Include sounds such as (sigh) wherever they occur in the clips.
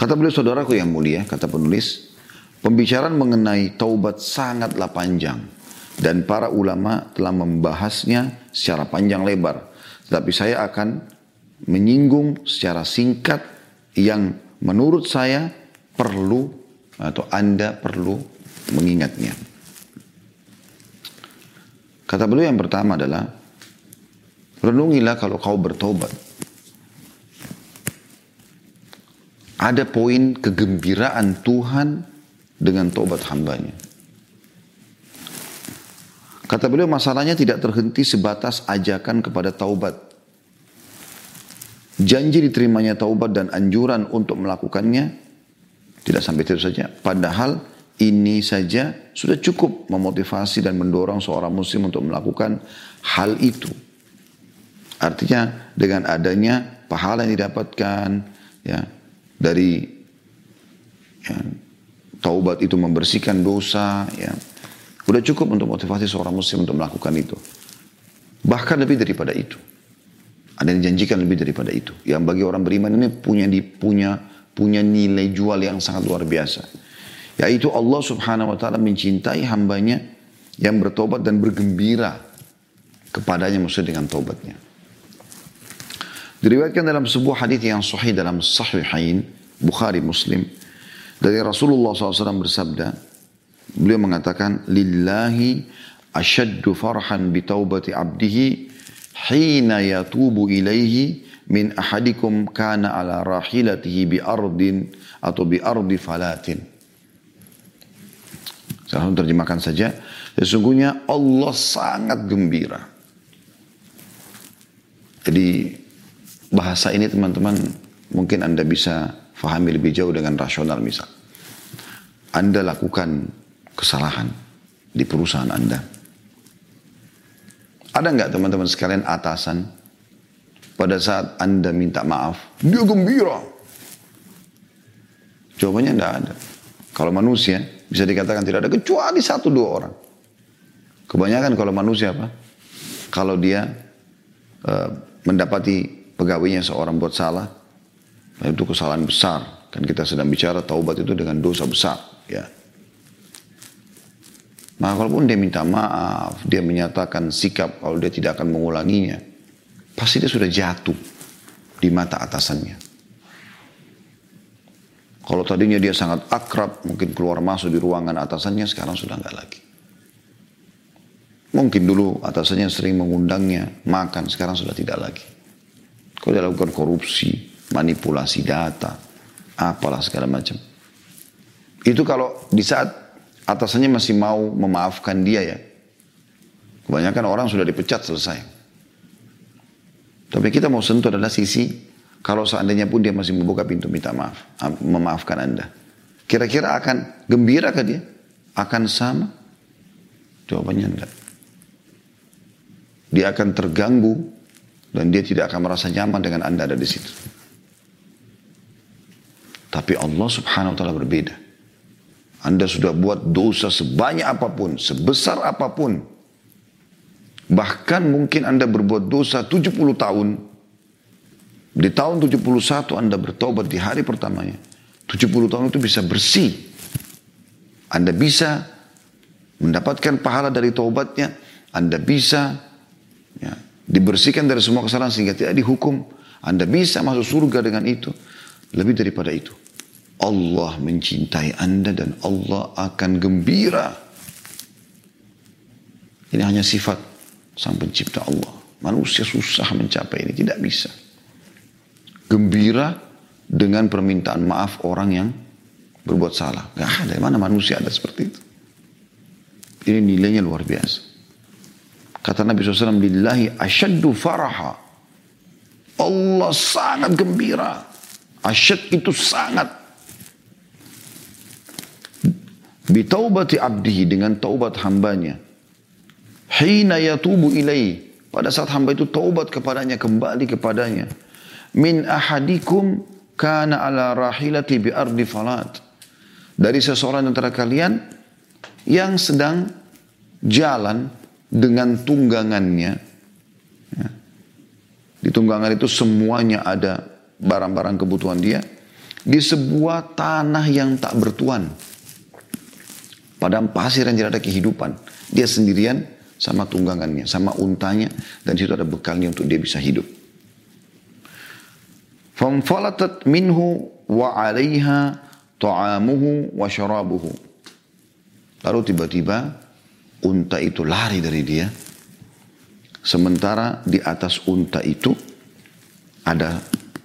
Kata beliau saudaraku yang mulia, kata penulis, pembicaraan mengenai taubat sangatlah panjang. Dan para ulama telah membahasnya secara panjang lebar. Tetapi saya akan menyinggung secara singkat yang menurut saya perlu atau Anda perlu mengingatnya. Kata beliau yang pertama adalah, renungilah kalau kau bertobat. Ada poin kegembiraan Tuhan dengan tobat hambanya. Kata beliau masalahnya tidak terhenti sebatas ajakan kepada taubat. Janji diterimanya taubat dan anjuran untuk melakukannya tidak sampai itu saja. Padahal ini saja sudah cukup memotivasi dan mendorong seorang muslim untuk melakukan hal itu. Artinya dengan adanya pahala yang didapatkan ya dari ya, taubat itu membersihkan dosa ya. Udah cukup untuk motivasi seorang muslim untuk melakukan itu. Bahkan lebih daripada itu. Ada yang janjikan lebih daripada itu. Yang bagi orang beriman ini punya punya punya nilai jual yang sangat luar biasa. Yaitu Allah subhanahu wa ta'ala mencintai hambanya yang bertobat dan bergembira kepadanya maksud dengan tobatnya Diriwayatkan dalam sebuah hadis yang sahih dalam Sahihain Bukhari Muslim dari Rasulullah SAW bersabda, beliau mengatakan, "Lillahi ashaddu farhan bi taubati abdihi hina yatubu ilaihi min ahadikum kana ala rahilatihi bi ardin atau bi ardi falatin." Saya akan terjemahkan saja. Sesungguhnya Allah sangat gembira. Jadi bahasa ini teman-teman mungkin Anda bisa fahami lebih jauh dengan rasional misal. Anda lakukan kesalahan di perusahaan Anda. Ada nggak teman-teman sekalian atasan pada saat Anda minta maaf, dia gembira. Jawabannya tidak ada. Kalau manusia bisa dikatakan tidak ada kecuali satu dua orang. Kebanyakan kalau manusia apa? Kalau dia uh, mendapati pegawainya seorang buat salah, itu kesalahan besar. Kan kita sedang bicara taubat itu dengan dosa besar. Ya. Maka kalaupun dia minta maaf, dia menyatakan sikap kalau dia tidak akan mengulanginya, pasti dia sudah jatuh di mata atasannya. Kalau tadinya dia sangat akrab, mungkin keluar masuk di ruangan atasannya, sekarang sudah enggak lagi. Mungkin dulu atasannya sering mengundangnya makan, sekarang sudah tidak lagi. Kalau dia lakukan korupsi, manipulasi data, apalah segala macam. Itu kalau di saat atasannya masih mau memaafkan dia ya. Kebanyakan orang sudah dipecat selesai. Tapi kita mau sentuh adalah sisi kalau seandainya pun dia masih membuka pintu minta maaf, memaafkan Anda. Kira-kira akan gembira ke dia? Akan sama? Jawabannya enggak. Dia akan terganggu dan dia tidak akan merasa nyaman dengan Anda ada di situ. Tapi Allah subhanahu wa ta'ala berbeda. Anda sudah buat dosa sebanyak apa pun, sebesar apa pun. Bahkan mungkin Anda berbuat dosa 70 tahun. Di tahun 71 Anda bertobat di hari pertamanya. 70 tahun itu bisa bersih. Anda bisa mendapatkan pahala dari taubatnya. Anda bisa ya, dibersihkan dari semua kesalahan sehingga tidak dihukum. Anda bisa masuk surga dengan itu. Lebih daripada itu. Allah mencintai Anda dan Allah akan gembira. Ini hanya sifat sang pencipta Allah. Manusia susah mencapai ini, tidak bisa. Gembira dengan permintaan maaf orang yang berbuat salah. Gak ada, mana manusia ada seperti itu. Ini nilainya luar biasa. Kata Nabi SAW, Lillahi asyaddu faraha. Allah sangat gembira. Asyad itu sangat. Bitaubati abdihi dengan taubat hambanya. Hina yatubu ilai. Pada saat hamba itu taubat kepadanya, kembali kepadanya. Min ahadikum kana ala rahilati bi ardi falat. Dari seseorang antara kalian yang sedang jalan dengan tunggangannya. Ya. Di tunggangan itu semuanya ada barang-barang kebutuhan dia. di sebuah tanah yang tak bertuan. Padahal pasir yang tidak ada kehidupan. Dia sendirian sama tunggangannya, sama untanya, dan situ ada bekalnya untuk dia bisa hidup. Famfalatat minhu wa alaiha ta'amuhu. Lalu tiba-tiba unta itu lari dari dia. Sementara di atas unta itu ada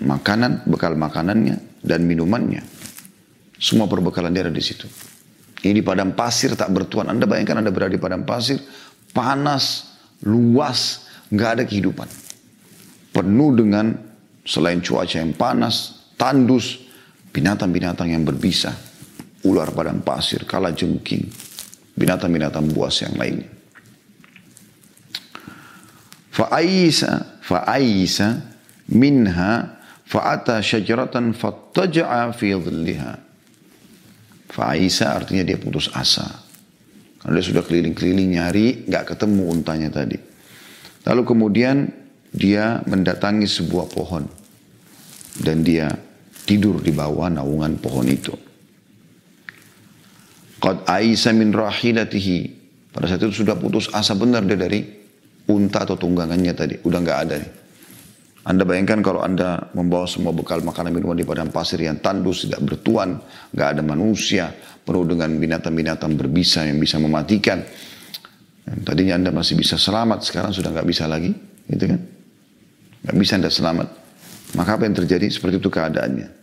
makanan, bekal makanannya dan minumannya. Semua perbekalan dia ada di situ. Ini di padang pasir tak bertuan. Anda bayangkan Anda berada di padang pasir, panas, luas, nggak ada kehidupan. Penuh dengan selain cuaca yang panas, tandus, binatang-binatang yang berbisa. Ular padang pasir, kala jengking, binatang-binatang buas yang lainnya. Fa'aisa, fa'aisa minha fa'ata syajaratan fattaja'a fi dhilliha. Fa'aisa artinya dia putus asa. Karena dia sudah keliling-keliling nyari, nggak ketemu untanya tadi. Lalu kemudian dia mendatangi sebuah pohon. Dan dia tidur di bawah naungan pohon itu. Qad aisa min rahilatihi. Pada saat itu sudah putus asa benar dia dari unta atau tunggangannya tadi. Udah nggak ada nih. Anda bayangkan kalau Anda membawa semua bekal makanan minuman di padang pasir yang tandus, tidak bertuan, nggak ada manusia, penuh dengan binatang-binatang berbisa yang bisa mematikan. Dan tadinya Anda masih bisa selamat, sekarang sudah nggak bisa lagi, gitu kan? Nggak bisa Anda selamat. Maka apa yang terjadi? Seperti itu keadaannya.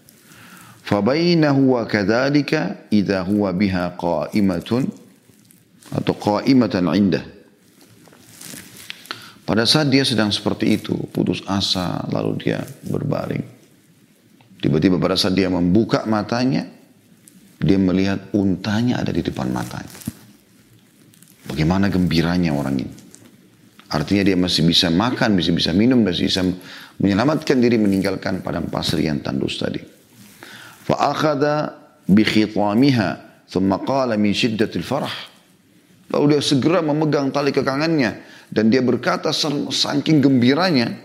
Wa kadzalika idza huwa biha qa'imatun atau qa'imatan indah. Pada saat dia sedang seperti itu, putus asa, lalu dia berbaring. Tiba-tiba pada saat dia membuka matanya, dia melihat untanya ada di depan matanya. Bagaimana gembiranya orang ini. Artinya dia masih bisa makan, masih bisa minum, masih bisa menyelamatkan diri meninggalkan padang pasir yang tandus tadi. Fa'akhada bikhitamiha, thumma qala min syiddatil farah. Lalu dia segera memegang tali kekangannya, dan dia berkata saking gembiranya,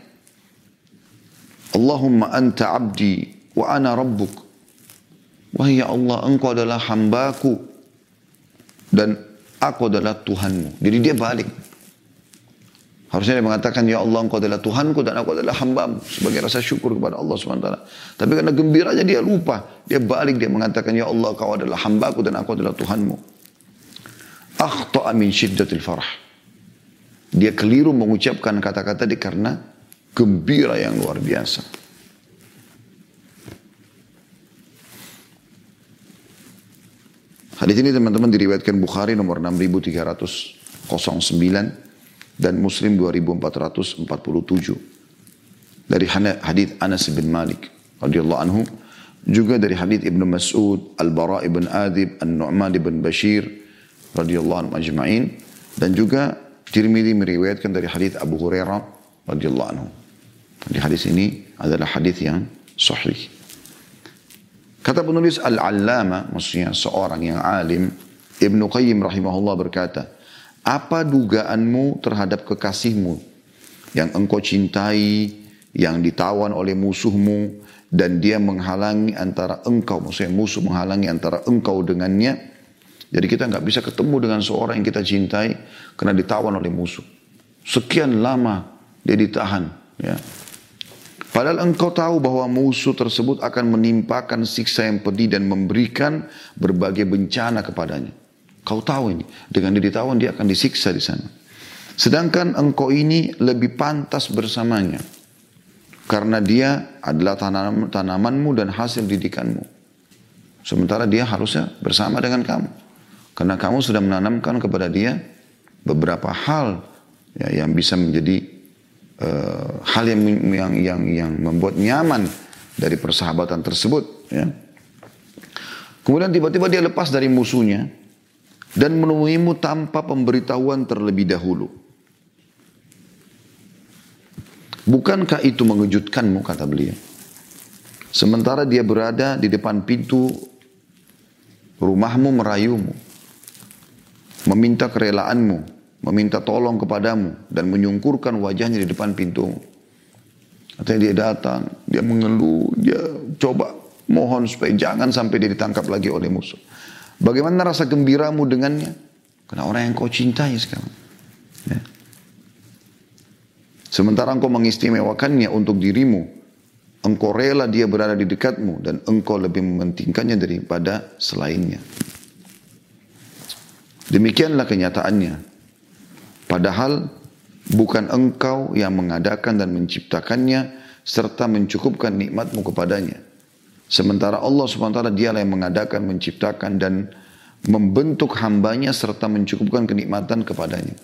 Allahumma anta abdi wa ana rabbuk. Wahai ya Allah, engkau adalah hambaku dan aku adalah Tuhanmu. Jadi dia balik. Harusnya dia mengatakan, Ya Allah engkau adalah Tuhanku dan aku adalah hambamu. Sebagai rasa syukur kepada Allah SWT. Tapi karena gembiranya dia lupa. Dia balik, dia mengatakan, Ya Allah kau adalah hambaku dan aku adalah Tuhanmu. Akhta'a min syiddatil farah. Dia keliru mengucapkan kata-kata di karena gembira yang luar biasa. Hadis ini teman-teman diriwayatkan Bukhari nomor 6309 dan Muslim 2447 dari hadis Anas bin Malik radhiyallahu anhu juga dari hadis Ibnu Mas'ud, Al-Bara ibn Adib, An-Nu'man ibn Bashir radhiyallahu anhu ajma'in dan juga Tirmidzi meriwayatkan dari hadis Abu Hurairah radhiyallahu anhu. Di hadis ini adalah hadis yang sahih. Kata penulis Al-Allama, maksudnya seorang yang alim, Ibnu Qayyim rahimahullah berkata, apa dugaanmu terhadap kekasihmu yang engkau cintai, yang ditawan oleh musuhmu, dan dia menghalangi antara engkau, maksudnya musuh menghalangi antara engkau dengannya, jadi kita nggak bisa ketemu dengan seorang yang kita cintai karena ditawan oleh musuh. Sekian lama dia ditahan. Ya. Padahal engkau tahu bahwa musuh tersebut akan menimpakan siksa yang pedih dan memberikan berbagai bencana kepadanya. Kau tahu ini, dengan ditawan dia akan disiksa di sana. Sedangkan engkau ini lebih pantas bersamanya. Karena dia adalah tanam, tanamanmu dan hasil didikanmu. Sementara dia harusnya bersama dengan kamu. Karena kamu sudah menanamkan kepada dia beberapa hal ya, yang bisa menjadi uh, hal yang, yang yang yang membuat nyaman dari persahabatan tersebut. Ya. Kemudian tiba-tiba dia lepas dari musuhnya dan menemuimu tanpa pemberitahuan terlebih dahulu. Bukankah itu mengejutkanmu kata beliau? Sementara dia berada di depan pintu rumahmu merayumu meminta kerelaanmu, meminta tolong kepadamu, dan menyungkurkan wajahnya di depan pintu. Artinya dia datang, dia mengeluh, dia coba Mohon supaya jangan sampai dia ditangkap lagi oleh musuh. Bagaimana rasa gembiramu dengannya? Karena orang yang kau cintai sekarang. Ya. Sementara engkau mengistimewakannya untuk dirimu, engkau rela dia berada di dekatmu dan engkau lebih mementingkannya daripada selainnya. Demikianlah kenyataannya. Padahal bukan engkau yang mengadakan dan menciptakannya serta mencukupkan nikmatmu kepadanya. Sementara Allah SWT dialah yang mengadakan, menciptakan dan membentuk hambanya serta mencukupkan kenikmatan kepadanya.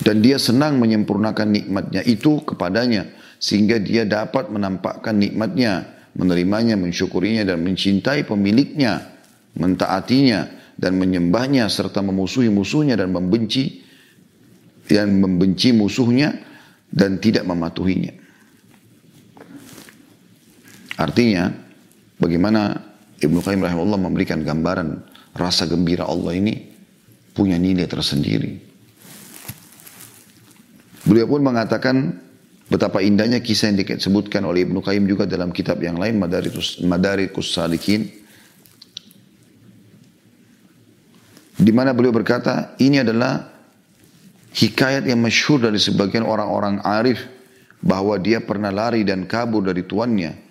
Dan dia senang menyempurnakan nikmatnya itu kepadanya sehingga dia dapat menampakkan nikmatnya, menerimanya, mensyukurinya dan mencintai pemiliknya, mentaatinya dan menyembahnya serta memusuhi musuhnya dan membenci dan membenci musuhnya dan tidak mematuhinya. Artinya, Bagaimana Ibnu Qayyim rahimahullah memberikan gambaran rasa gembira Allah ini punya nilai tersendiri. Beliau pun mengatakan betapa indahnya kisah yang disebutkan oleh Ibnu Qayyim juga dalam kitab yang lain Madarikus, Madarikus Salikin. Di mana beliau berkata, ini adalah hikayat yang masyhur dari sebagian orang-orang arif bahwa dia pernah lari dan kabur dari tuannya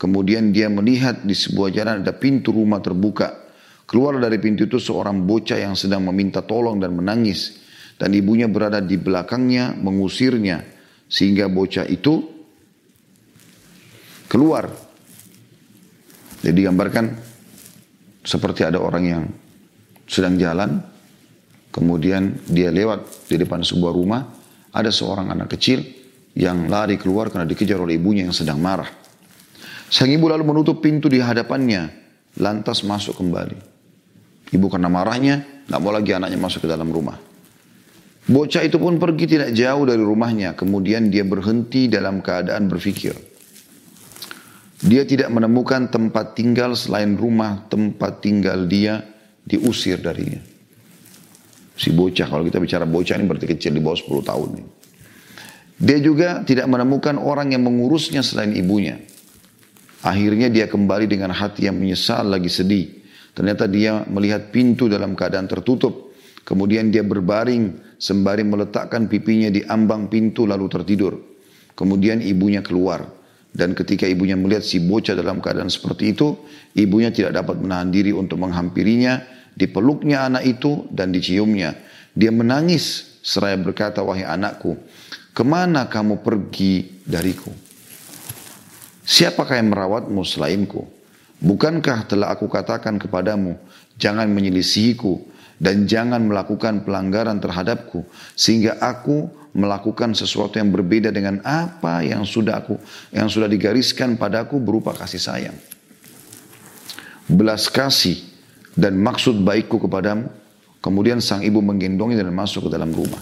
Kemudian dia melihat di sebuah jalan ada pintu rumah terbuka. Keluar dari pintu itu seorang bocah yang sedang meminta tolong dan menangis. Dan ibunya berada di belakangnya mengusirnya. Sehingga bocah itu keluar. Jadi digambarkan seperti ada orang yang sedang jalan. Kemudian dia lewat di depan sebuah rumah. Ada seorang anak kecil yang lari keluar karena dikejar oleh ibunya yang sedang marah. Sang ibu lalu menutup pintu di hadapannya, lantas masuk kembali. Ibu karena marahnya, nggak mau lagi anaknya masuk ke dalam rumah. Bocah itu pun pergi tidak jauh dari rumahnya, kemudian dia berhenti dalam keadaan berpikir. Dia tidak menemukan tempat tinggal selain rumah tempat tinggal dia diusir darinya. Si bocah, kalau kita bicara bocah ini berarti kecil di bawah 10 tahun. Dia juga tidak menemukan orang yang mengurusnya selain ibunya. Akhirnya dia kembali dengan hati yang menyesal lagi sedih. Ternyata dia melihat pintu dalam keadaan tertutup. Kemudian dia berbaring sembari meletakkan pipinya di ambang pintu lalu tertidur. Kemudian ibunya keluar. Dan ketika ibunya melihat si bocah dalam keadaan seperti itu, ibunya tidak dapat menahan diri untuk menghampirinya, dipeluknya anak itu dan diciumnya. Dia menangis seraya berkata, wahai anakku, ke mana kamu pergi dariku? Siapakah yang merawatmu selainku? Bukankah telah aku katakan kepadamu, jangan menyelisihiku dan jangan melakukan pelanggaran terhadapku sehingga aku melakukan sesuatu yang berbeda dengan apa yang sudah aku yang sudah digariskan padaku berupa kasih sayang. Belas kasih dan maksud baikku kepadamu. Kemudian sang ibu menggendongnya dan masuk ke dalam rumah.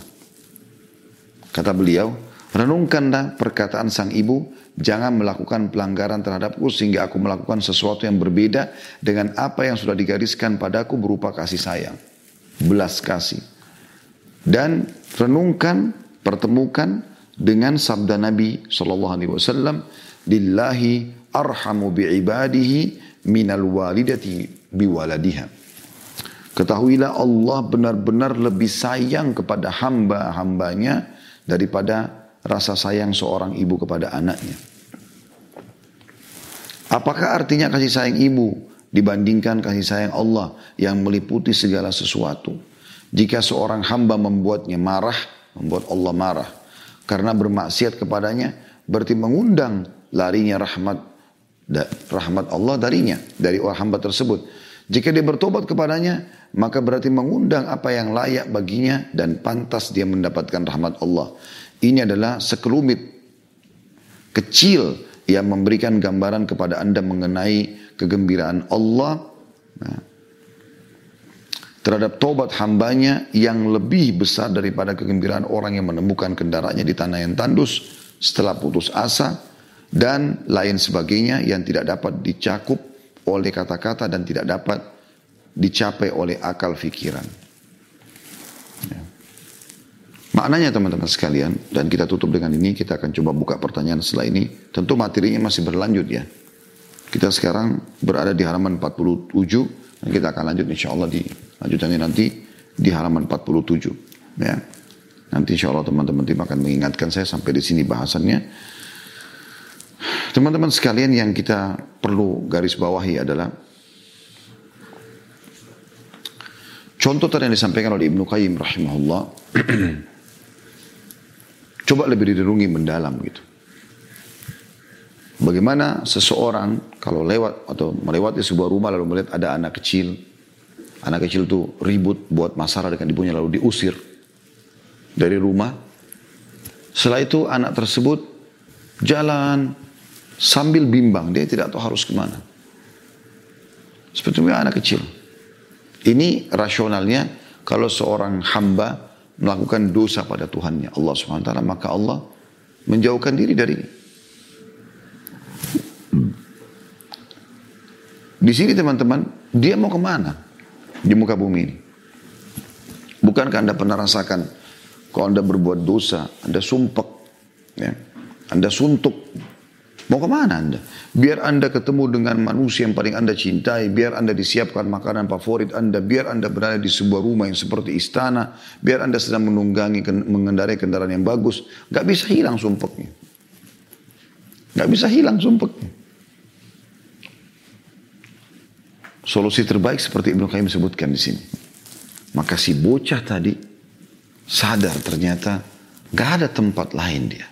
Kata beliau, renungkanlah perkataan sang ibu Jangan melakukan pelanggaran terhadapku sehingga aku melakukan sesuatu yang berbeda dengan apa yang sudah digariskan padaku berupa kasih sayang. Belas kasih. Dan renungkan, pertemukan dengan sabda Nabi Shallallahu Alaihi Wasallam, "Lillahi arhamu bi'ibadihi minal walidati biwaladiha." Ketahuilah Allah benar-benar lebih sayang kepada hamba-hambanya daripada rasa sayang seorang ibu kepada anaknya. Apakah artinya kasih sayang ibu dibandingkan kasih sayang Allah yang meliputi segala sesuatu? Jika seorang hamba membuatnya marah, membuat Allah marah karena bermaksiat kepadanya, berarti mengundang larinya rahmat rahmat Allah darinya, dari orang hamba tersebut. Jika dia bertobat kepadanya, maka berarti mengundang apa yang layak baginya dan pantas dia mendapatkan rahmat Allah. Ini adalah sekelumit kecil yang memberikan gambaran kepada anda mengenai kegembiraan Allah nah, terhadap tobat hambanya yang lebih besar daripada kegembiraan orang yang menemukan kendaraannya di tanah yang tandus setelah putus asa dan lain sebagainya yang tidak dapat dicakup oleh kata-kata dan tidak dapat dicapai oleh akal fikiran. Maknanya teman-teman sekalian, dan kita tutup dengan ini, kita akan coba buka pertanyaan setelah ini. Tentu materinya masih berlanjut ya. Kita sekarang berada di halaman 47 dan kita akan lanjut insya Allah di lanjutannya nanti di halaman 47. Ya. Nanti insya Allah teman-teman tim akan mengingatkan saya sampai di sini bahasannya. Teman-teman sekalian yang kita perlu garis bawahi adalah contoh tadi yang disampaikan oleh Ibnu Qayyim rahimahullah. (clears throat) coba lebih direnungi mendalam gitu. Bagaimana seseorang kalau lewat atau melewati sebuah rumah lalu melihat ada anak kecil. Anak kecil itu ribut buat masalah dengan ibunya lalu diusir dari rumah. Setelah itu anak tersebut jalan sambil bimbang. Dia tidak tahu harus ke mana. Seperti anak kecil. Ini rasionalnya kalau seorang hamba melakukan dosa pada Tuhannya Allah SWT maka Allah menjauhkan diri dari Di sini teman-teman, dia mau ke mana di muka bumi ini? Bukankah Anda pernah rasakan kalau Anda berbuat dosa, Anda sumpek, ya, Anda suntuk, mau ke mana Anda? Biar Anda ketemu dengan manusia yang paling Anda cintai, biar Anda disiapkan makanan favorit Anda, biar Anda berada di sebuah rumah yang seperti istana, biar Anda sedang menunggangi, mengendarai kendaraan yang bagus, gak bisa hilang sumpeknya. Gak bisa hilang sumpeknya. Solusi terbaik seperti Ibnu Qayyim sebutkan di sini. Maka si bocah tadi sadar ternyata gak ada tempat lain dia.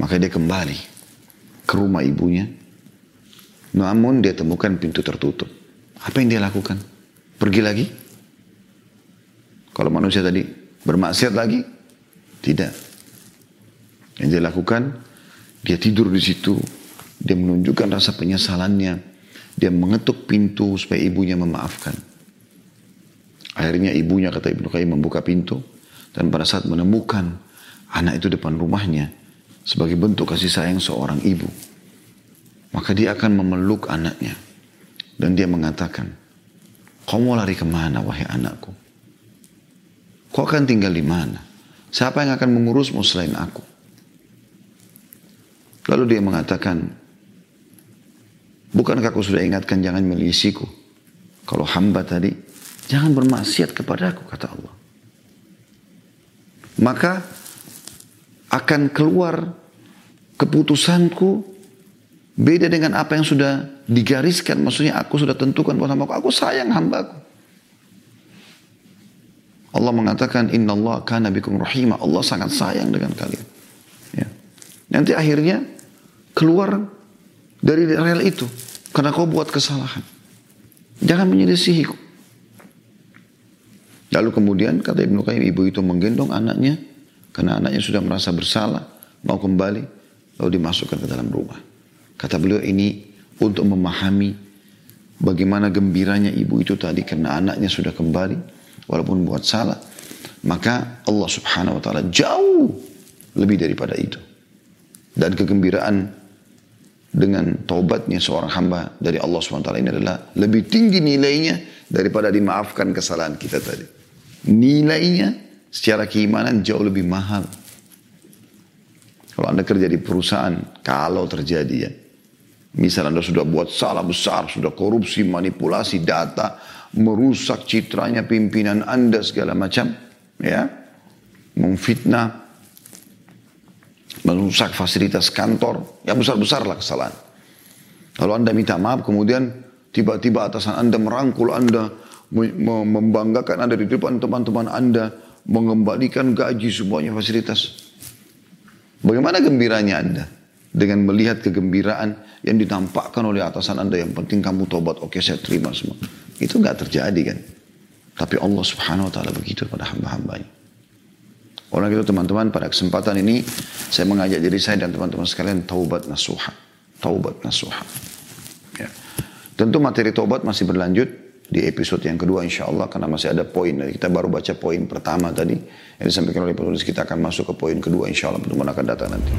Maka dia kembali ke rumah ibunya. Namun dia temukan pintu tertutup. Apa yang dia lakukan? Pergi lagi? Kalau manusia tadi bermaksiat lagi? Tidak. Yang dia lakukan, dia tidur di situ. Dia menunjukkan rasa penyesalannya dia mengetuk pintu supaya ibunya memaafkan. Akhirnya ibunya kata Ibnu Qayyim membuka pintu dan pada saat menemukan anak itu depan rumahnya sebagai bentuk kasih sayang seorang ibu. Maka dia akan memeluk anaknya dan dia mengatakan, "Kau mau lari ke mana wahai anakku? Kau akan tinggal di mana? Siapa yang akan mengurusmu selain aku?" Lalu dia mengatakan, Bukankah aku sudah ingatkan jangan melisiku? Kalau hamba tadi, jangan bermaksiat kepada aku, kata Allah. Maka akan keluar keputusanku beda dengan apa yang sudah digariskan. Maksudnya aku sudah tentukan buat hambaku. Aku sayang hambaku. Allah mengatakan Inna Allah kana bikum rahimah. Allah sangat sayang dengan kalian. Ya. Nanti akhirnya keluar dari rel itu. Karena kau buat kesalahan. Jangan menyelisihiku. Lalu kemudian kata Ibnu Qayyim ibu itu menggendong anaknya karena anaknya sudah merasa bersalah mau kembali lalu dimasukkan ke dalam rumah. Kata beliau ini untuk memahami bagaimana gembiranya ibu itu tadi karena anaknya sudah kembali walaupun buat salah. Maka Allah subhanahu wa ta'ala jauh lebih daripada itu. Dan kegembiraan dengan taubatnya seorang hamba dari Allah SWT ini adalah lebih tinggi nilainya daripada dimaafkan kesalahan kita tadi. Nilainya secara keimanan jauh lebih mahal. Kalau Anda kerja di perusahaan, kalau terjadi ya. Misal Anda sudah buat salah besar, sudah korupsi, manipulasi data, merusak citranya pimpinan Anda segala macam. ya Memfitnah, merusak fasilitas kantor, ya besar-besar lah kesalahan. Kalau Anda minta maaf, kemudian tiba-tiba atasan Anda merangkul Anda, membanggakan Anda di depan teman-teman Anda, mengembalikan gaji semuanya fasilitas. Bagaimana gembiranya Anda dengan melihat kegembiraan yang ditampakkan oleh atasan Anda yang penting kamu tobat, oke saya terima semua. Itu nggak terjadi kan. Tapi Allah subhanahu wa ta'ala begitu pada hamba-hambanya. Oleh itu teman-teman pada kesempatan ini saya mengajak diri saya dan teman-teman sekalian taubat nasuha. Taubat nasuha. Ya. Tentu materi taubat masih berlanjut di episode yang kedua insya Allah karena masih ada poin. Kita baru baca poin pertama tadi yang disampaikan oleh penulis kita akan masuk ke poin kedua insya Allah pertemuan akan datang nanti.